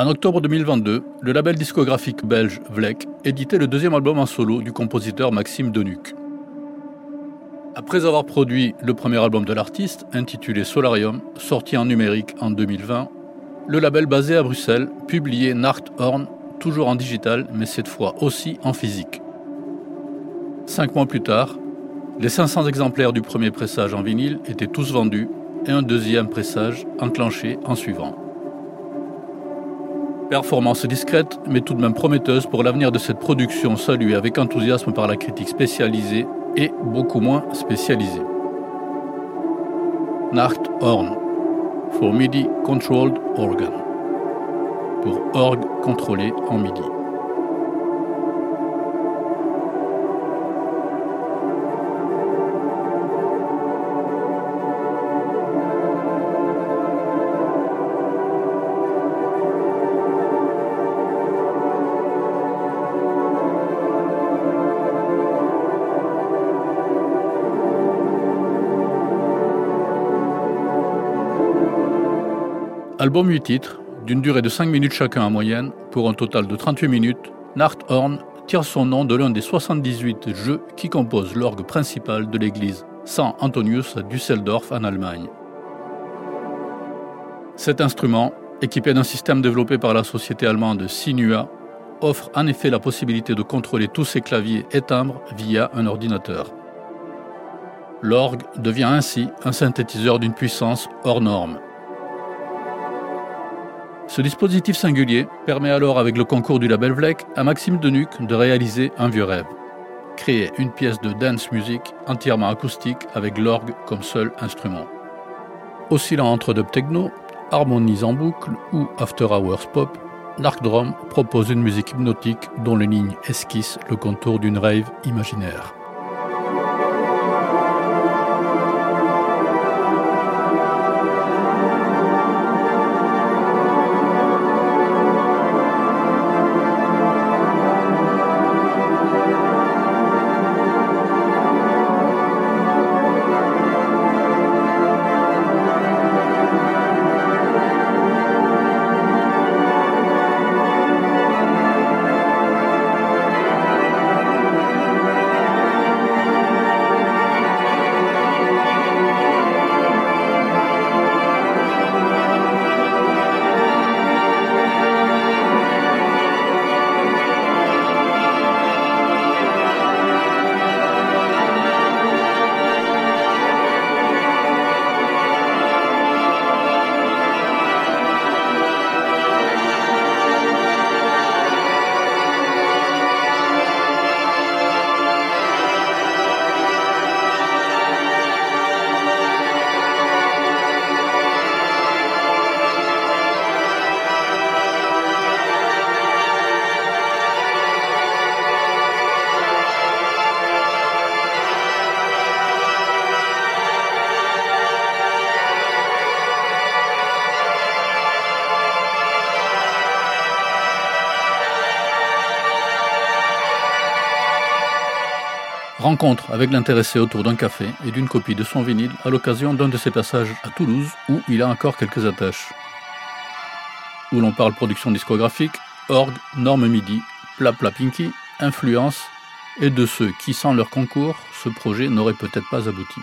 En octobre 2022, le label discographique belge Vlek éditait le deuxième album en solo du compositeur Maxime Denuc. Après avoir produit le premier album de l'artiste, intitulé Solarium, sorti en numérique en 2020, le label basé à Bruxelles publiait Horn, toujours en digital, mais cette fois aussi en physique. Cinq mois plus tard, les 500 exemplaires du premier pressage en vinyle étaient tous vendus et un deuxième pressage enclenché en suivant. Performance discrète, mais tout de même prometteuse pour l'avenir de cette production saluée avec enthousiasme par la critique spécialisée et beaucoup moins spécialisée. Nacht Horn, for MIDI Controlled Organ, pour orgue contrôlé en MIDI. Album 8 titres, d'une durée de 5 minutes chacun en moyenne, pour un total de 38 minutes, Horn tire son nom de l'un des 78 jeux qui composent l'orgue principal de l'église Saint Antonius à Düsseldorf en Allemagne. Cet instrument, équipé d'un système développé par la société allemande Sinua, offre en effet la possibilité de contrôler tous ses claviers et timbres via un ordinateur. L'orgue devient ainsi un synthétiseur d'une puissance hors norme. Ce dispositif singulier permet alors, avec le concours du label Vlek, à Maxime Denuc de réaliser un vieux rêve. Créer une pièce de dance music entièrement acoustique avec l'orgue comme seul instrument. Oscillant entre dub techno, harmonies en boucle ou after hours pop, l'Arc Drum propose une musique hypnotique dont les lignes esquissent le contour d'une rave imaginaire. Rencontre avec l'intéressé autour d'un café et d'une copie de son vinyle à l'occasion d'un de ses passages à Toulouse où il a encore quelques attaches. Où l'on parle production discographique, orgue, normes MIDI, pla pla pinky, influence et de ceux qui, sans leur concours, ce projet n'aurait peut-être pas abouti.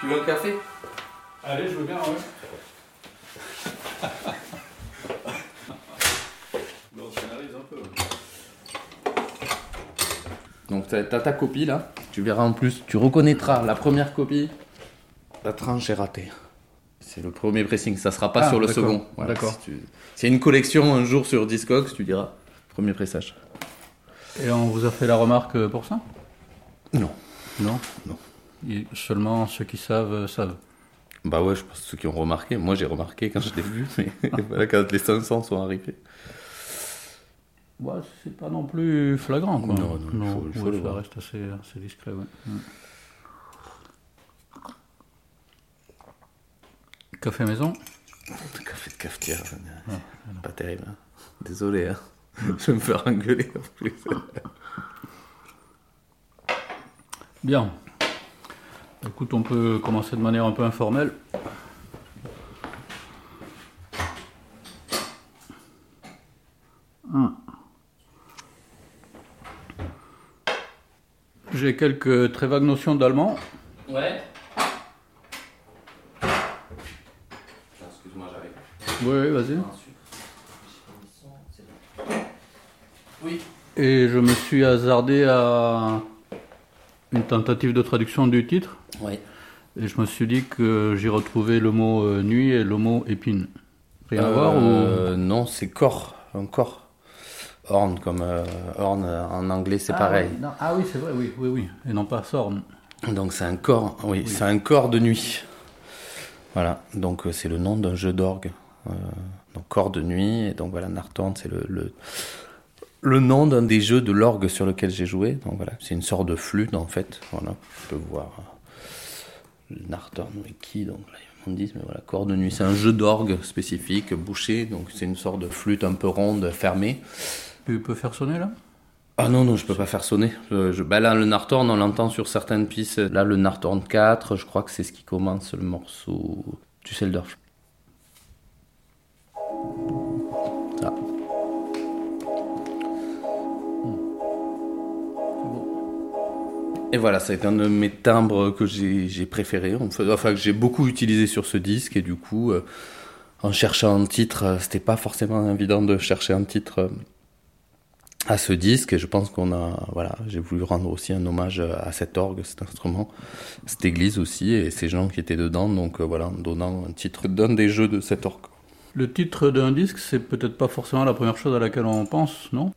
Tu veux un café? Allez, je veux bien, ouais. bon, ça un peu. Donc, tu as, ta copie là. Tu verras en plus, tu reconnaîtras la première copie. La tranche est ratée. C'est le premier pressing, ça sera pas Ah, sur le second. d'accord. Si tu- S'il y a une collection un jour sur Discogs, tu diras premier pressage. Et on vous a fait la remarque pour ça? Non. Non? Non. Et seulement ceux qui savent, savent. Bah ouais, je pense que ceux qui ont remarqué. Moi j'ai remarqué quand je l'ai vu, mais voilà, quand les 500 sont arrivés. Ouais, c'est pas non plus flagrant, quoi. Non, non, il faut- il faut ouais, le ça reste assez, assez discret, ouais. Café maison Café de cafetière, euh, pas terrible. hein. Désolé, hein. je vais me faire engueuler en plus. Bien. Écoute, on peut commencer de manière un peu informelle. Hum. J'ai quelques très vagues notions d'allemand. Ouais. Excuse-moi, j'arrive. Oui, oui, vas-y. Oui. Et je me suis hasardé à une tentative de traduction du titre. Oui. Et je me suis dit que j'y retrouvais le mot euh, nuit et le mot épine. Rien à voir ou... Non, c'est corps. Un corps. Horn, comme euh, horn euh, en anglais, c'est Ah, pareil. oui, non. Ah oui, c'est vrai, oui, oui, oui. Et non pas sorne. Donc c'est un corps, oui, c'est un corps de nuit. Voilà, donc c'est le nom d'un jeu d'orgue. Euh, donc corps de nuit, et donc voilà, Nartorn, c'est le, le, le nom d'un des jeux de l'orgue sur lequel j'ai joué. Donc voilà, c'est une sorte de flûte en fait. Voilà, on peut voir euh, le Nartorn Wiki, donc là ils m'ont dit, mais voilà, corps de nuit, c'est un jeu d'orgue spécifique, bouché, donc c'est une sorte de flûte un peu ronde, fermée. Tu peux faire sonner là? Ah non, non, je peux pas faire sonner. Je, je- bah là, le Nartorn, on l'entend sur certaines pistes. Là, le Nartorn 4, je crois que c'est ce qui commence le morceau du Et voilà, ça a été un de mes timbres que j'ai préféré, enfin que j'ai beaucoup utilisé sur ce disque. Et du coup, euh, en cherchant un titre, euh, c'était pas forcément évident de chercher un titre euh, à ce disque. Et je pense qu'on a voilà j'ai voulu rendre aussi un hommage à cet orgue cet instrument cette église aussi et ces gens qui étaient dedans. Donc voilà en donnant un titre d'un des jeux de cet orgue. Le titre d'un disque, c'est peut-être pas forcément la première chose à laquelle on pense, non?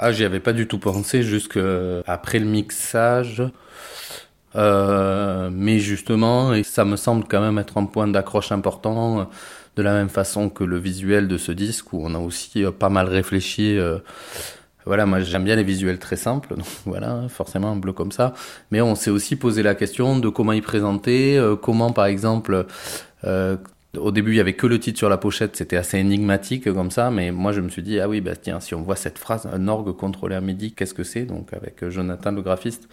Ah j'y avais pas du tout pensé jusque après le mixage Euh, mais justement et ça me semble quand même être un point d'accroche important euh, de la même façon que le visuel de ce disque où on a aussi euh, pas mal réfléchi euh, Voilà, moi j'aime bien les visuels très simples, donc voilà, forcément un bleu comme ça. Mais on s'est aussi posé la question de comment y présenter, euh, comment par exemple, euh, au début il y avait que le titre sur la pochette, c'était assez énigmatique comme ça, mais moi je me suis dit, ah oui, bah tiens, si on voit cette phrase, un orgue contrôlé à midi, qu'est-ce que c'est? Donc avec euh, Jonathan le graphiste,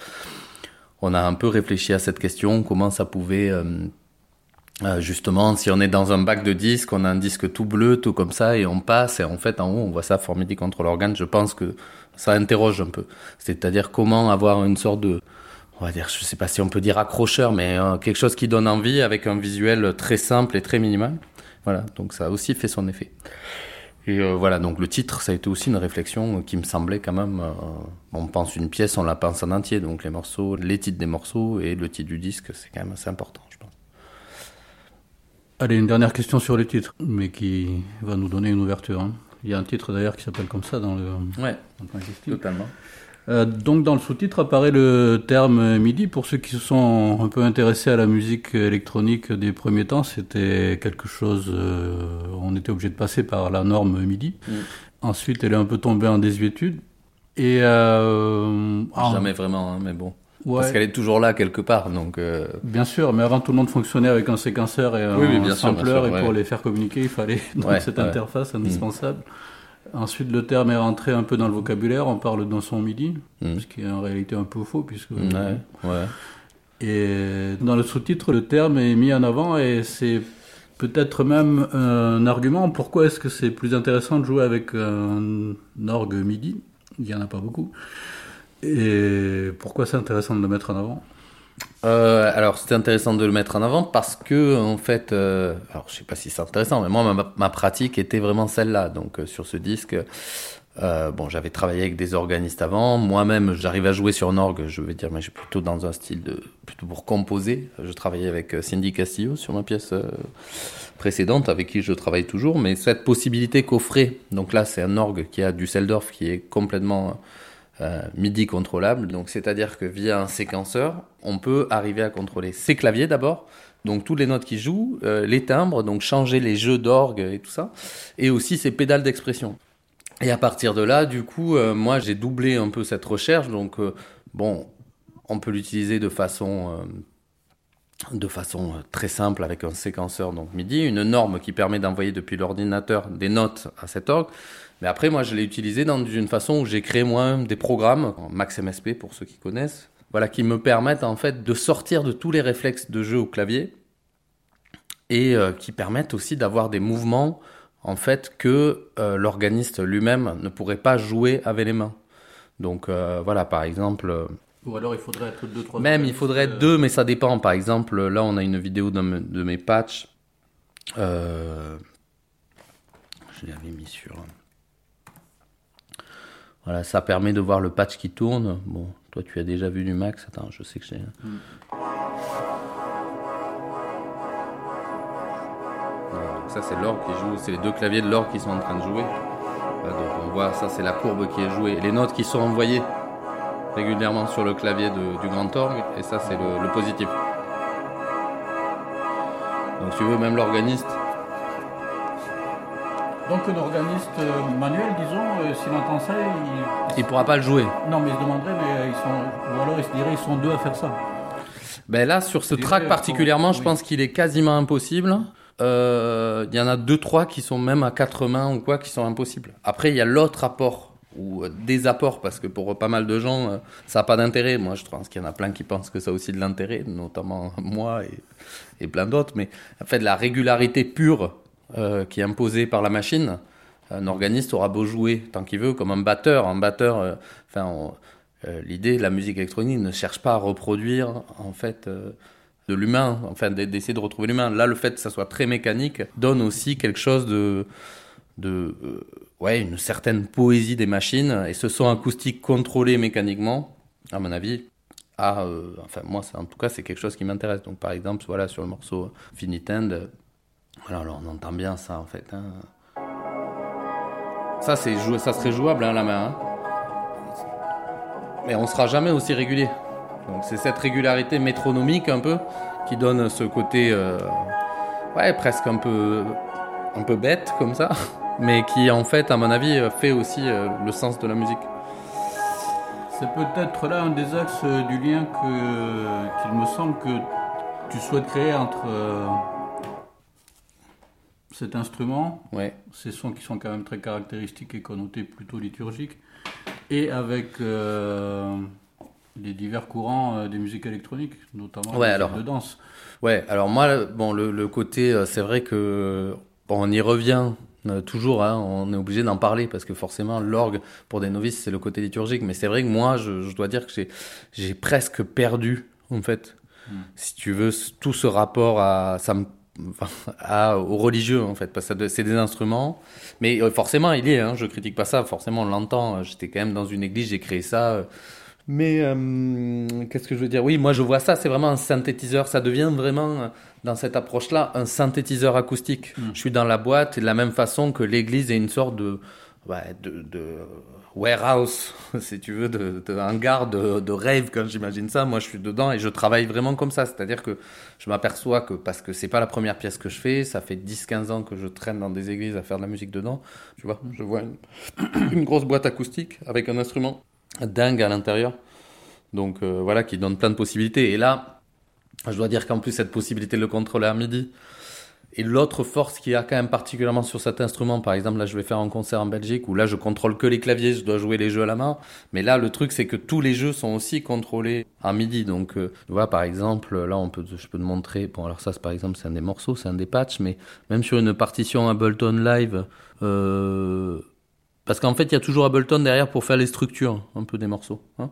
on a un peu réfléchi à cette question, comment ça pouvait... euh, euh, justement, si on est dans un bac de disques, on a un disque tout bleu, tout comme ça, et on passe, et en fait, en haut, on voit ça, Formidi contre l'organe, je pense que ça interroge un peu. C'est-à-dire comment avoir une sorte de, on va dire, je sais pas si on peut dire accrocheur, mais euh, quelque chose qui donne envie avec un visuel très simple et très minimal. Voilà, donc ça a aussi fait son effet. Et euh, voilà, donc le titre, ça a été aussi une réflexion qui me semblait quand même. euh, on pense une pièce, on la pense en entier, donc les morceaux, les titres des morceaux et le titre du disque, c'est quand même assez important, je pense. Allez, une dernière question sur les titres, mais qui va nous donner une ouverture. hein. Il y a un titre d'ailleurs qui s'appelle comme ça dans le, Ouais, dans le totalement. Euh, donc dans le sous-titre apparaît le terme MIDI. Pour ceux qui se sont un peu intéressés à la musique électronique des premiers temps, c'était quelque chose. euh, on était obligé de passer par la norme MIDI. Mm. Ensuite, elle est un peu tombée en désuétude. Et euh, ah, Jamais vraiment, hein, mais bon. ouais, Parce qu'elle est toujours là quelque part, donc. euh, bien sûr. Mais avant, tout le monde fonctionnait avec un séquenceur et un Oui, oui, bien sûr, sampler. bien sûr, et pour les faire communiquer, il fallait donc Ouais, cette interface indispensable. Ensuite, le terme est rentré un peu dans le vocabulaire. On parle d'un son MIDI, Mm. ce qui est en réalité un peu faux puisque Ouais, ouais. Et dans le sous-titre, le terme est mis en avant et c'est peut-être même un argument pourquoi est-ce que c'est plus intéressant de jouer avec un orgue MIDI? Il n'y en a pas beaucoup. Et pourquoi c'est intéressant de le mettre en avant? Euh, alors, c'était intéressant de le mettre en avant parce que, en fait, euh, alors je sais pas si c'est intéressant, mais moi, ma, pratique était vraiment celle-là. Donc, euh, sur ce disque, euh, bon, j'avais travaillé avec des organistes avant. Moi-même, j'arrive à jouer sur un orgue. Je vais dire, mais j'ai plutôt dans un style de plutôt pour composer. Je travaillais avec Cindy Castillo sur ma pièce précédente, avec qui je travaille toujours. Mais cette possibilité qu'offrait, donc là, c'est un orgue qui a du Seldorf qui est complètement euh, MIDI contrôlable. Donc, c'est-à-dire que via un séquenceur, on peut arriver à contrôler ses claviers d'abord. Donc, toutes les notes qui jouent, euh, les timbres, donc changer les jeux d'orgue et tout ça, et aussi ses pédales d'expression. Et à partir de là, du coup, euh, moi, j'ai doublé un peu cette recherche. Donc, bon, on peut l'utiliser de façon, de façon très simple avec un séquenceur, donc MIDI, une norme qui permet d'envoyer depuis l'ordinateur des notes à cet orgue. Mais après, moi, je l'ai utilisé dans une façon où j'ai créé moi-même des programmes, Max MSP pour ceux qui connaissent. voilà, qui me permettent en fait de sortir de tous les réflexes de jeu au clavier et euh, qui permettent aussi d'avoir des mouvements en fait que euh, l'organiste lui-même ne pourrait pas jouer avec les mains. Donc euh, voilà, par exemple. Ou alors il faudrait être deux, trois. Même il faudrait être deux, mais ça dépend. Par exemple, là on a une vidéo de, de mes patchs. je l'avais mis sur. Voilà, ça permet de voir le patch qui tourne. Bon, toi tu as déjà vu du max. Attends, je sais que j'ai. Hmm. ça c'est l'orgue qui joue, c'est les deux claviers de l'orgue qui sont en train de jouer. donc on voit, ça c'est la courbe qui est jouée. Les notes qui sont envoyées régulièrement sur le clavier du grand orgue, et ça c'est le, positif. Donc si tu veux, même l'organiste. Donc un organiste euh, manuel, disons, euh, s'il entend ça, il... ne pourra pas le jouer. Non, mais il se demanderait, mais ils sont... Ou alors il se dirait, ils sont deux à faire ça. Ben là, sur ce track particulièrement, je pense qu'il est quasiment impossible il euh, y en a deux trois qui sont même à quatre mains ou quoi qui sont impossibles. Après il y a l'autre apport ou euh, des apports parce que pour pas mal de gens euh, ça n'a pas d'intérêt. Moi je pense qu'il y en a plein qui pensent que ça a aussi de l'intérêt, notamment moi et, et plein d'autres. Mais en fait la régularité pure qui est imposée par la machine, un organiste aura beau jouer tant qu'il veut comme un batteur. Un batteur, enfin l'idée, la musique électronique ne cherche pas à reproduire en fait de l'humain, enfin d'essayer de retrouver l'humain. Là, le fait que ça soit très mécanique donne aussi quelque chose de, de euh, ouais, une certaine poésie des machines et ce son acoustique contrôlé mécaniquement, à mon avis, a, euh, enfin moi, en tout cas, c'est quelque chose qui m'intéresse. Donc, par exemple, voilà, sur le morceau Finitend, voilà, alors on entend bien ça en fait. Hein. Ça, c'est ça serait jouable hein, la main. Hein. Mais on sera jamais aussi régulier. Donc c'est cette régularité métronomique un peu qui donne ce côté euh, ouais, presque un peu, un peu bête comme ça, mais qui en fait à mon avis fait aussi euh, le sens de la musique. C'est peut-être là un des axes euh, du lien qu'il me semble que tu souhaites créer entre cet instrument, ouais. ces sons qui sont quand même très caractéristiques et connotés plutôt liturgiques, et avec les divers courants euh, des musiques électroniques, notamment ouais, alors, de danse. Ouais, alors moi, bon, le, côté, euh, c'est vrai que bon, on y revient euh, toujours, hein, on est obligé d'en parler parce que forcément, l'orgue pour des novices, c'est le côté liturgique. Mais c'est vrai que moi, je, dois dire que j'ai presque perdu, en fait, hmm. si tu veux, tout ce rapport à, ça me à, aux religieux en fait parce que c'est des instruments mais forcément il y est hein, je critique pas ça forcément on l'entend j'étais quand même dans une église j'ai créé ça mais euh, qu'est-ce que je veux dire? Oui, moi je vois ça, c'est vraiment un synthétiseur. Ça devient vraiment, euh, dans cette approche-là, un synthétiseur acoustique. Hmm. Je suis dans la boîte de la même façon que l'église est une sorte de, ouais, de, de, warehouse, si tu veux, de, de hangar de, de rêve quand j'imagine ça. Moi je suis dedans et je travaille vraiment comme ça. C'est-à-dire que je m'aperçois que, parce que c'est pas la première pièce que je fais, ça fait 10-15 ans que je traîne dans des églises à faire de la musique dedans. Tu vois, je vois une, grosse boîte acoustique avec un instrument dingue à l'intérieur. Donc euh, voilà, qui donne plein de possibilités. Et là, je dois dire qu'en plus, cette possibilité de le contrôler à midi, et l'autre force qu'il y a quand même particulièrement sur cet instrument, par exemple, là je vais faire un concert en Belgique où là je contrôle que les claviers, je dois jouer les jeux à la main. Mais là le truc c'est que tous les jeux sont aussi contrôlés à midi. Donc euh, tu vois par exemple, là on peut, je peux te montrer, bon alors ça par exemple c'est un des morceaux, c'est un des patchs, mais même sur une partition Ableton Live, euh, parce qu'en fait, il y a toujours Ableton derrière pour faire les structures, un peu des morceaux. Hein.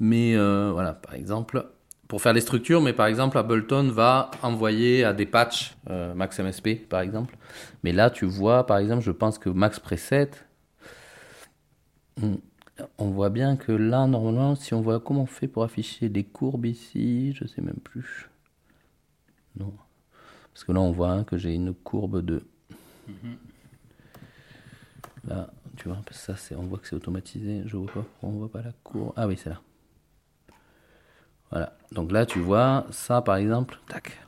Mais euh, voilà, par exemple, pour faire les structures, mais par exemple, Ableton va envoyer à des patchs euh, Max MSP, par exemple. Mais là, tu vois, par exemple, je pense que Max Preset, hmm, on voit bien que là, normalement, si on voit comment on fait pour afficher des courbes ici, je sais même plus. Non. Parce que là, on voit que j'ai une courbe de. Mhm. Là, tu vois, ça, on voit que c'est automatisé. Je vois pas, on voit pas la cour. Ah oui, c'est là. Voilà. Donc là, tu vois, ça, par exemple, tac.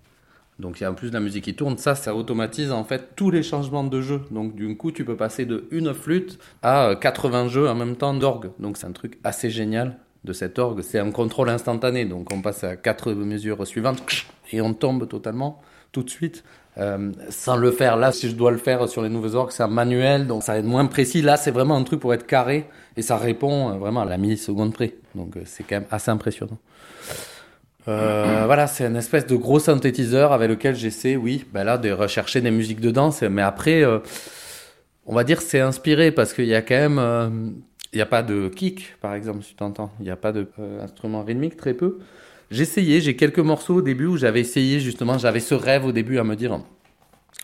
Donc il y a en plus de la musique qui tourne, ça, ça automatise en fait tous les changements de jeu. Donc du coup, tu peux passer de une flûte à 80 jeux en même temps d'orgue. Donc c'est un truc assez génial de cet orgue. C'est un contrôle instantané. Donc on passe à quatre mesures suivantes et on tombe totalement tout de suite Euh, sans le faire. Là, si je dois le faire sur les nouveaux orgues, c'est un manuel, donc ça va être moins précis. Là, c'est vraiment un truc pour être carré et ça répond euh, vraiment à la milliseconde près. Donc euh, c'est quand même assez impressionnant. Euh, voilà, c'est une espèce de gros synthétiseur avec lequel j'essaie, oui, ben là, de rechercher des musiques de danse. Mais après, on va dire c'est inspiré parce qu'il y a quand même, il n'y a pas de kick, par exemple, si tu entends. Il n'y a pas d'instrument rythmique, très peu. J'ai essayé, j'ai quelques morceaux au début où j'avais essayé justement, j'avais ce rêve au début à me dire,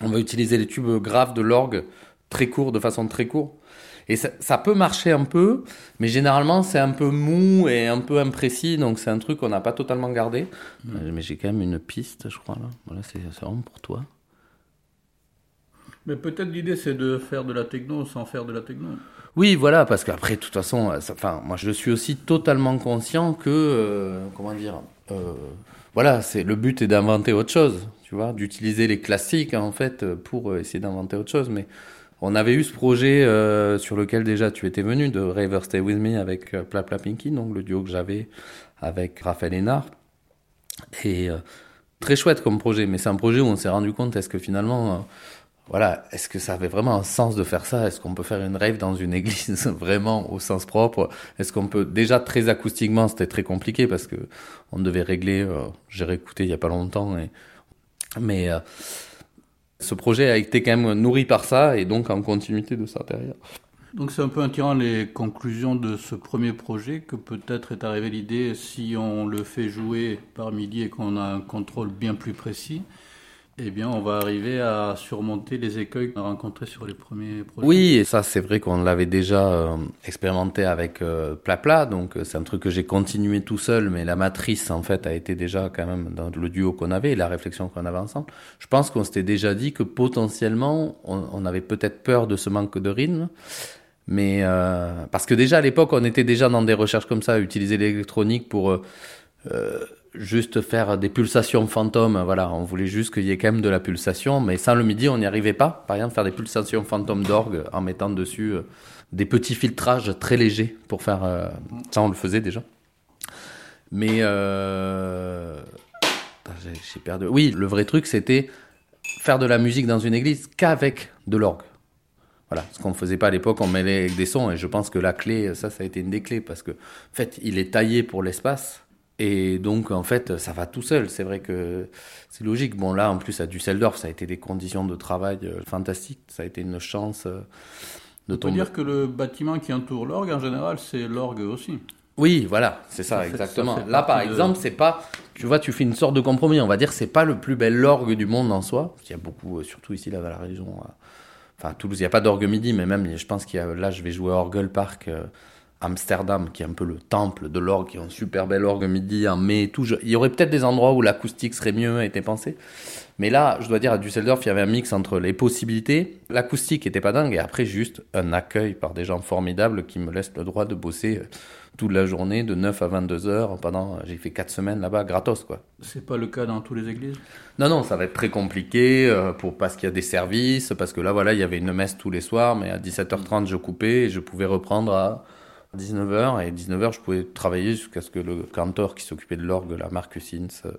on va utiliser les tubes graves de l'orgue très courts, de façon très courte. Et ça, peut marcher un peu, mais généralement c'est un peu mou et un peu imprécis, donc c'est un truc qu'on n'a pas totalement gardé. Mmh. Euh, mais j'ai quand même une piste, je crois là. Voilà, c'est vraiment pour toi. Mais peut-être l'idée c'est de faire de la techno sans faire de la techno. Oui, voilà, parce qu'après, de toute façon, enfin, moi je suis aussi totalement conscient que, euh, comment dire, euh, voilà, c'est le but est d'inventer autre chose, tu vois, d'utiliser les classiques en fait pour euh, essayer d'inventer autre chose. Mais on avait eu ce projet euh, sur lequel déjà tu étais venu de Raver Stay With Me avec euh, Pla Pinky, donc le duo que j'avais avec Raphaël Hénard. Et très chouette comme projet, mais c'est un projet où on s'est rendu compte est-ce que finalement voilà, est-ce que ça avait vraiment un sens de faire ça? Est-ce qu'on peut faire une rave dans une église vraiment au sens propre? Est-ce qu'on peut déjà très acoustiquement, c'était très compliqué parce que on devait régler. Euh, J'ai réécouté il y a pas longtemps, mais euh, ce projet a été quand même nourri par ça et donc en continuité de ça derrière. Donc c'est un peu en les conclusions de ce premier projet que peut-être est arrivée l'idée si on le fait jouer par midi et qu'on a un contrôle bien plus précis eh bien, on va arriver à surmonter les écueils qu'on a rencontrés sur les premiers projets. Oui, et ça, c'est vrai qu'on l'avait déjà euh, expérimenté avec euh, Plapla, donc euh, c'est un truc que j'ai continué tout seul, mais la matrice, en fait, a été déjà quand même dans le duo qu'on avait et la réflexion qu'on avait ensemble. Je pense qu'on s'était déjà dit que potentiellement, on, avait peut-être peur de ce manque de rythme, mais parce que déjà à l'époque, on était déjà dans des recherches comme ça, utiliser l'électronique pour juste faire des pulsations fantômes. Voilà, on voulait juste qu'il y ait quand même de la pulsation, mais sans le MIDI, on n'y arrivait pas. Par exemple, faire des pulsations fantômes d'orgue en mettant dessus euh, des petits filtrages très légers pour faire. Euh, ça, on le faisait déjà. Mais euh... j'ai perdu. Oui, le vrai truc, c'était faire de la musique dans une église qu'avec de l'orgue. Voilà, ce qu'on ne faisait pas à l'époque, on mêlait avec des sons, et je pense que la clé, ça, ça a été une des clés, parce que, en fait, il est taillé pour l'espace, et donc, en fait, ça va tout seul. C'est vrai que c'est logique. Bon, là, en plus, à Düsseldorf, ça a été des conditions de travail euh, fantastiques. Ça a été une chance euh, de On peut dire que le bâtiment qui entoure l'orgue, en général, c'est l'orgue aussi. Oui, voilà, c'est ça, exactement. là, par exemple, c'est pas, tu vois, tu fais une sorte de compromis. On va dire, c'est pas le plus bel orgue du monde en soi. Il y a beaucoup, euh, surtout ici, là, dans la région. Enfin, Toulouse, il n'y a pas d'orgue midi, mais même, je pense qu'il y a, là, je vais jouer à Orgel Park. Amsterdam, qui est un peu le temple de l'orgue, qui est un super bel orgue midi en mai et tout. il y aurait peut-être des endroits où l'acoustique serait mieux, a été pensé. Mais là, je dois dire, à Düsseldorf, il y avait un mix entre les possibilités. L'acoustique était pas dingue, et après, juste un accueil par des gens formidables qui me laissent le droit de bosser euh, toute la journée, de 9 à 22 heures, pendant, j'ai fait 4 semaines là-bas, gratos, quoi. C'est pas le cas dans toutes les églises? Non, non, ça va être très compliqué, euh, pour, parce qu'il y a des services, parce que là, voilà, il y avait une messe tous les soirs, mais à 17h30, je coupais, et je pouvais reprendre à 19h et 19h je pouvais travailler jusqu'à ce que le cantor qui s'occupait de l'orgue, la Marcus Ince, euh,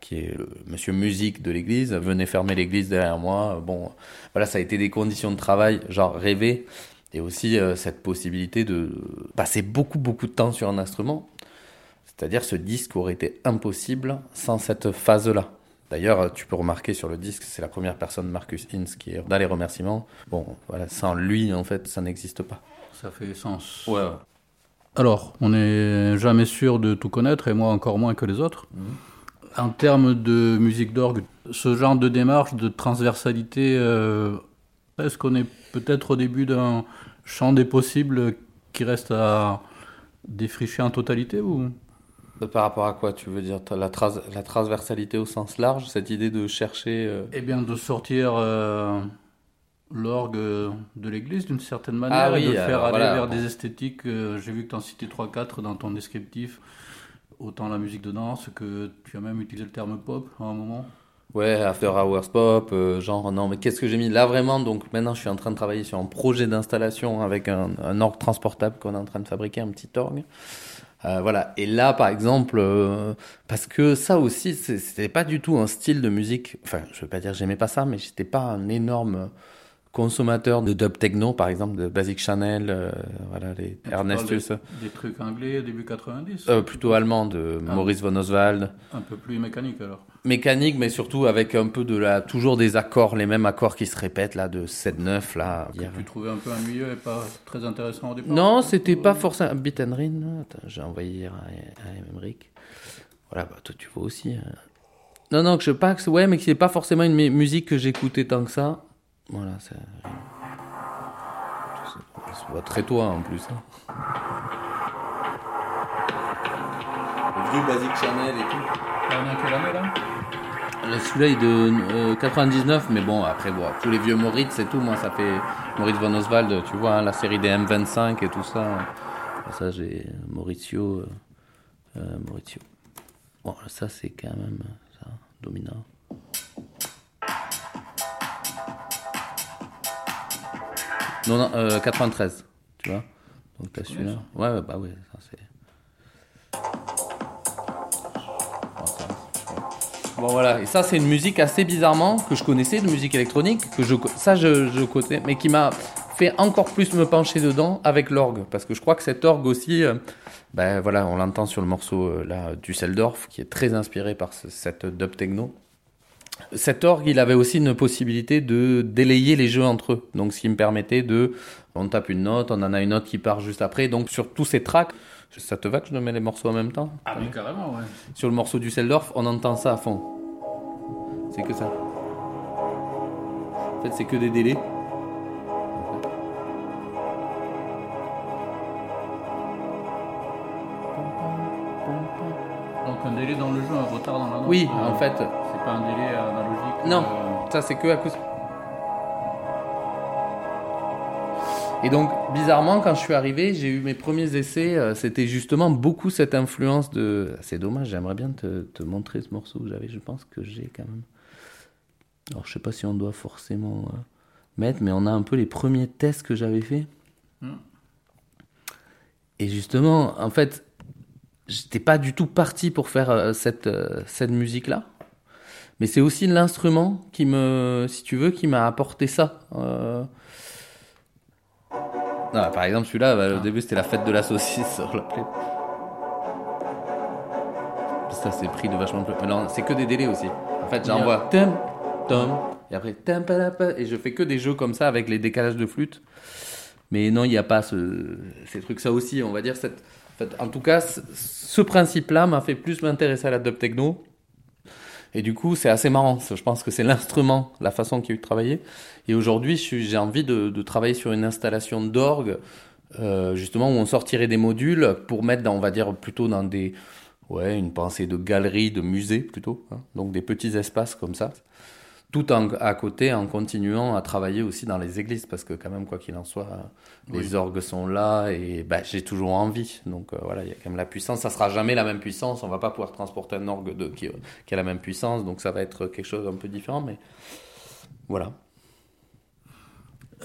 qui est le monsieur musique de l'église, venait fermer l'église derrière moi. Bon, voilà, ça a été des conditions de travail, genre rêver, et aussi euh, cette possibilité de passer beaucoup beaucoup de temps sur un instrument. C'est-à-dire ce disque aurait été impossible sans cette phase-là. D'ailleurs, tu peux remarquer sur le disque, c'est la première personne, Marcus Ince, qui est dans les remerciements. Bon, voilà, sans lui, en fait, ça n'existe pas. Ça fait sens. Ouais. Alors, on n'est jamais sûr de tout connaître, et moi encore moins que les autres. Mhm. En termes de musique d'orgue, ce genre de démarche, de transversalité, euh, est-ce qu'on est peut-être au début d'un champ des possibles qui reste à défricher en totalité ou? Par rapport à quoi tu veux dire la, la transversalité au sens large, cette idée de chercher euh, Eh bien, de sortir euh, l'orgue de l'église d'une certaine manière ah et de faire aller vers des esthétiques. Euh, j'ai vu que tu en citais 3-4 dans ton descriptif, autant la musique de danse que tu as même utilisé le terme pop à un moment. Ouais, After Hours Pop, euh, genre, non, mais qu'est-ce que j'ai mis là vraiment? Donc maintenant, je suis en train de travailler sur un projet d'installation avec un, orgue transportable qu'on est en train de fabriquer, un petit orgue. Euh, voilà. Et là, par exemple, euh, parce que ça aussi, c'était pas du tout un style de musique. Enfin, je veux pas dire que j'aimais pas ça, mais j'étais pas un énorme consommateur de dub techno, par exemple, de Basic Chanel, euh, voilà, les Ernestus. Des, trucs anglais début 90 euh, Plutôt allemand, de ah. Maurice von Oswald. Un peu plus mécanique alors Mécanique, mais surtout avec un peu de la. toujours des accords, les mêmes accords qui se répètent, là, de 7-9, là. Que tu trouvais un peu milieu et pas très intéressant au départ Non, c'était pas forcément. Beat and Rin, j'ai envoyé hier à, Emmerich. Voilà, bah, toi tu vois aussi. Hein. Non, non, que je pas que ouais, mais que c'est pas forcément une musique que j'écoutais tant que ça. Voilà, ça, ça se voit très toi en plus. Hein. Le vieux Basic Chanel et tout. On est à quelle année là? Celui-là est de 99, euh, mais bon, après, bon, tous les vieux Moritz c'est tout. Moi, ça fait Moritz von Oswald, tu vois, hein, la série des M25 et tout ça. Ça, j'ai Maurizio. Euh, euh, Maurizio. Bon, ça, c'est quand même ça, dominant. Non, non, 93, tu vois. Donc t'as celui-là. Ouais, ouais, bah ouais, ça c'est. Bon voilà, et ça c'est une musique assez bizarrement que je connaissais de musique électronique, que je, ça je, je connais, mais qui m'a fait encore plus me pencher dedans avec l'orgue, parce que je crois que cet orgue aussi, euh, ben voilà, on l'entend sur le morceau euh, là, Düsseldorf, qui est très inspiré par cette dub techno. Cet orgue, il avait aussi une possibilité de délayer les jeux entre eux, donc ce qui me permettait de, on tape une note, on en a une autre qui part juste après, donc sur tous ces tracks, ça te va que je mets les morceaux en même temps? Ah oui, carrément, ouais. Sur le morceau du Seldorf, on entend ça à fond. C'est que ça. En fait, c'est que des délais. Délai dans le jeu, un retard dans la note. Oui, en fait. C'est pas un délai analogique. Non, euh, ça c'est que à cause. Et donc, bizarrement, quand je suis arrivé, j'ai eu mes premiers essais. Euh, c'était justement beaucoup cette influence de. C'est dommage, j'aimerais bien te, te, montrer ce morceau que j'avais. Je pense que j'ai quand même. Alors, je sais pas si on doit forcément euh, mettre, mais on a un peu les premiers tests que j'avais fait. Hmm. Et justement, en fait, j'étais pas du tout parti pour faire euh, cette, cette musique-là. Mais c'est aussi l'instrument qui me, si tu veux, qui m'a apporté ça. Non, par exemple, celui-là, bah, au ah. début, c'était la fête de la saucisse sur la plaie. Ça, c'est pris de vachement plus. non, c'est que des délais aussi. En fait, j'envoie tom, tom, et après tom, et je fais que des jeux comme ça avec les décalages de flûte. Mais non, il n'y a pas ce... ces trucs. Ça aussi, on va dire. Cette... En, tout cas, ce principe-là m'a fait plus m'intéresser à la dub techno et du coup, c'est assez marrant. Je pense que c'est l'instrument, la façon qu'il a eu de travailler. Et aujourd'hui, j'ai envie de, de, travailler sur une installation d'orgue, euh, justement, où on sortirait des modules pour mettre, dans, on va dire, plutôt dans des, ouais, une pensée de galerie, de musée plutôt. Hein. donc des petits espaces comme ça tout en, à côté en continuant à travailler aussi dans les églises parce que quand même quoi qu'il en soit les orgues sont là et bah, j'ai toujours envie. Donc euh, voilà il y a quand même la puissance. Ça sera jamais la même puissance. On va pas pouvoir transporter un orgue de, qui, qui, a la même puissance. Donc ça va être quelque chose un peu différent mais voilà.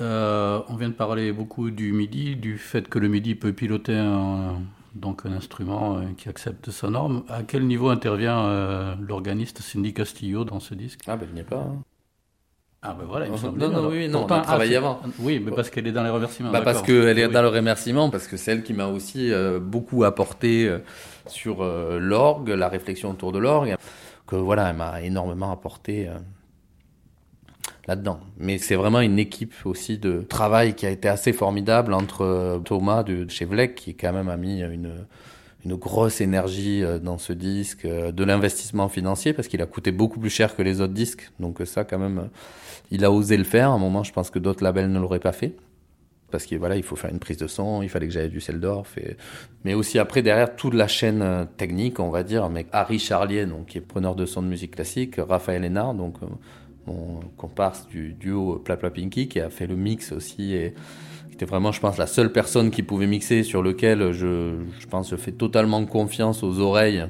Euh, on vient de parler beaucoup du MIDI du fait que le MIDI peut piloter un, donc un instrument euh, qui accepte sa norme. À quel niveau intervient euh, l'organiste Cindy Castillo dans ce disque? Ah ben il n'y a pas. Hein. Ah ben voilà, il me semble. Non, non, oui, non, on a travaillé avant. Oui, mais parce qu'elle est dans les remerciements. Bah parce qu'elle est dans le remerciement, parce que c'est elle qui m'a aussi euh, beaucoup apporté sur l'orgue, la réflexion autour de l'orgue. Que voilà, elle m'a énormément apporté là-dedans. Mais c'est vraiment une équipe aussi de travail qui a été assez formidable entre euh, Thomas de chez qui quand même a mis une, une grosse énergie euh, dans ce disque, euh, de l'investissement financier, parce qu'il a coûté beaucoup plus cher que les autres disques. Donc ça, quand même, il a osé le faire. À un moment, je pense que d'autres labels ne l'auraient pas fait. Parce qu'il voilà, il faut faire une prise de son, il fallait que j'aille du Seldorf. Et... Mais aussi après, derrière, toute la chaîne technique, on va dire, avec Harry Charlier, donc, qui est preneur de son de musique classique, Raphaël Hénard, donc mon comparse du duo Plapla Pinky, qui a fait le mix aussi et qui était vraiment, je pense, la seule personne qui pouvait mixer, sur lequel je, je pense, je fais totalement confiance aux oreilles.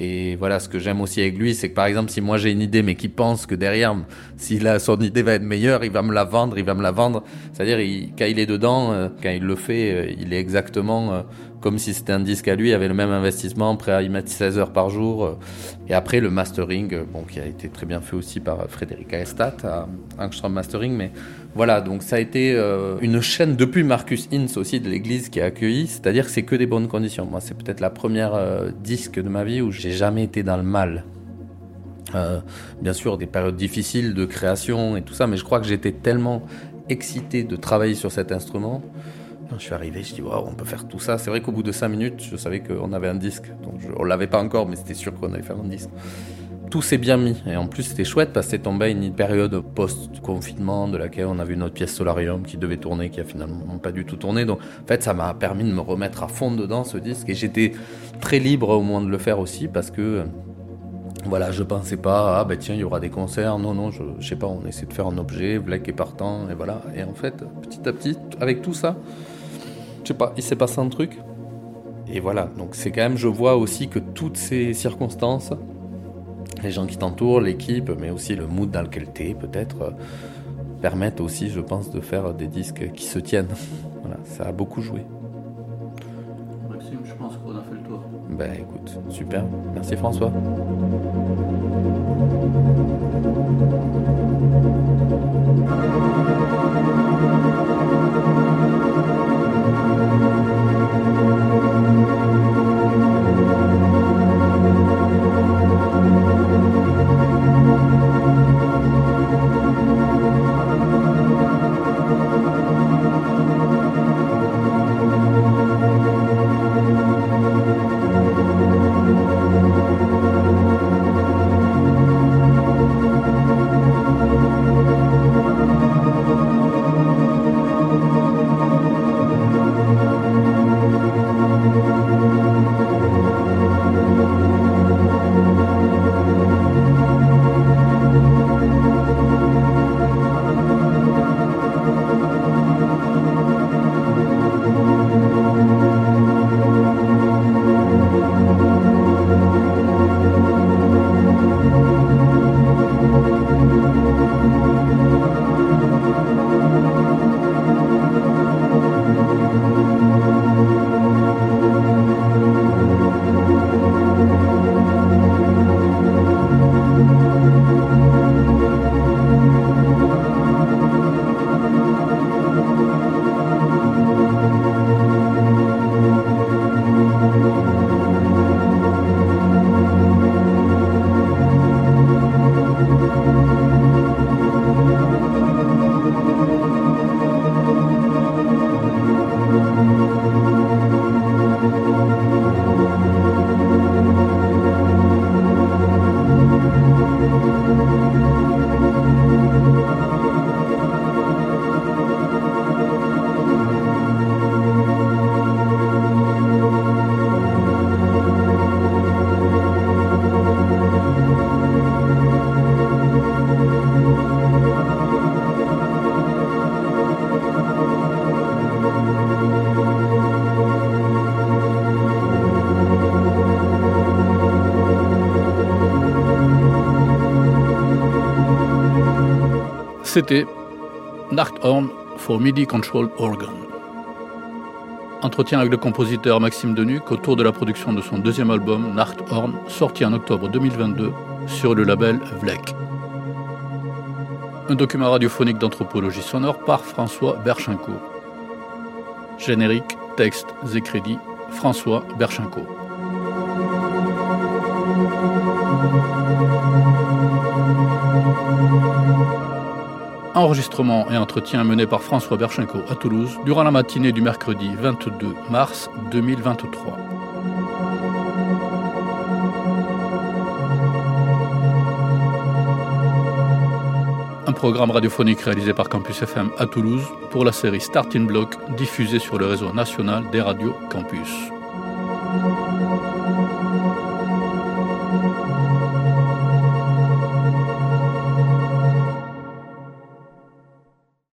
Et voilà, ce que j'aime aussi avec lui, c'est que par exemple, si moi j'ai une idée, mais qui pense que derrière, si là, son idée va être meilleure, il va me la vendre, il va me la vendre. C'est-à-dire, quand il est dedans, euh, quand il le fait, euh, il est exactement comme si c'était un disque à lui, avait le même investissement, prêt à y mettre 16 heures par jour. Et après, le mastering, bon, qui a été très bien fait aussi par Frédéric Estat à Angstrom Mastering. Mais voilà, donc ça a été euh, une chaîne depuis Marcus Ince aussi de l'église qui a accueilli, c'est-à-dire que c'est que des bonnes conditions. Moi, c'est peut-être la première euh, disque de ma vie où j'ai jamais été dans le mal. Euh, bien sûr, des périodes difficiles de création et tout ça, mais je crois que j'étais tellement excité de travailler sur cet instrument je suis arrivé, je dis, wow, on peut faire tout ça. C'est vrai qu'au bout de 5 minutes, je savais qu'on avait un disque. Donc, je, on l'avait pas encore, mais c'était sûr qu'on allait faire un disque. Tout s'est bien mis. Et en plus, c'était chouette parce que c'est tombé une période post-confinement de laquelle on avait une autre pièce Solarium qui devait tourner, qui a finalement pas du tout tourné. Donc, en fait, ça m'a permis de me remettre à fond dedans, ce disque. Et j'étais très libre au moins de le faire aussi parce que, voilà, je pensais pas, ah ben tiens, il y aura des concerts. Non, non, je, je sais pas, on essaie de faire un objet, Black est partant, et voilà. Et en fait, petit à petit, avec tout ça, je sais pas, il s'est passé un truc. Et voilà, donc c'est quand même, je vois aussi que toutes ces circonstances, les gens qui t'entourent, l'équipe, mais aussi le mood dans lequel t'es peut-être, euh, permettent aussi, je pense, de faire des disques qui se tiennent. Voilà, ça a beaucoup joué. Maxime, je pense qu'on a fait le tour. Ben écoute, super. Merci François. C'était Nachthorn for MIDI Control Organ. Entretien avec le compositeur Maxime Denuc autour de la production de son deuxième album Nachthorn, sorti en octobre 2022 sur le label Vlek. Un document radiophonique d'anthropologie sonore par François Berchenko. Générique, textes et crédits, François Berchenko. Enregistrement et entretien mené par François Berchenko à Toulouse durant la matinée du mercredi 22 mars 2023. Un programme radiophonique réalisé par Campus FM à Toulouse pour la série Starting Block diffusée sur le réseau national des radios Campus.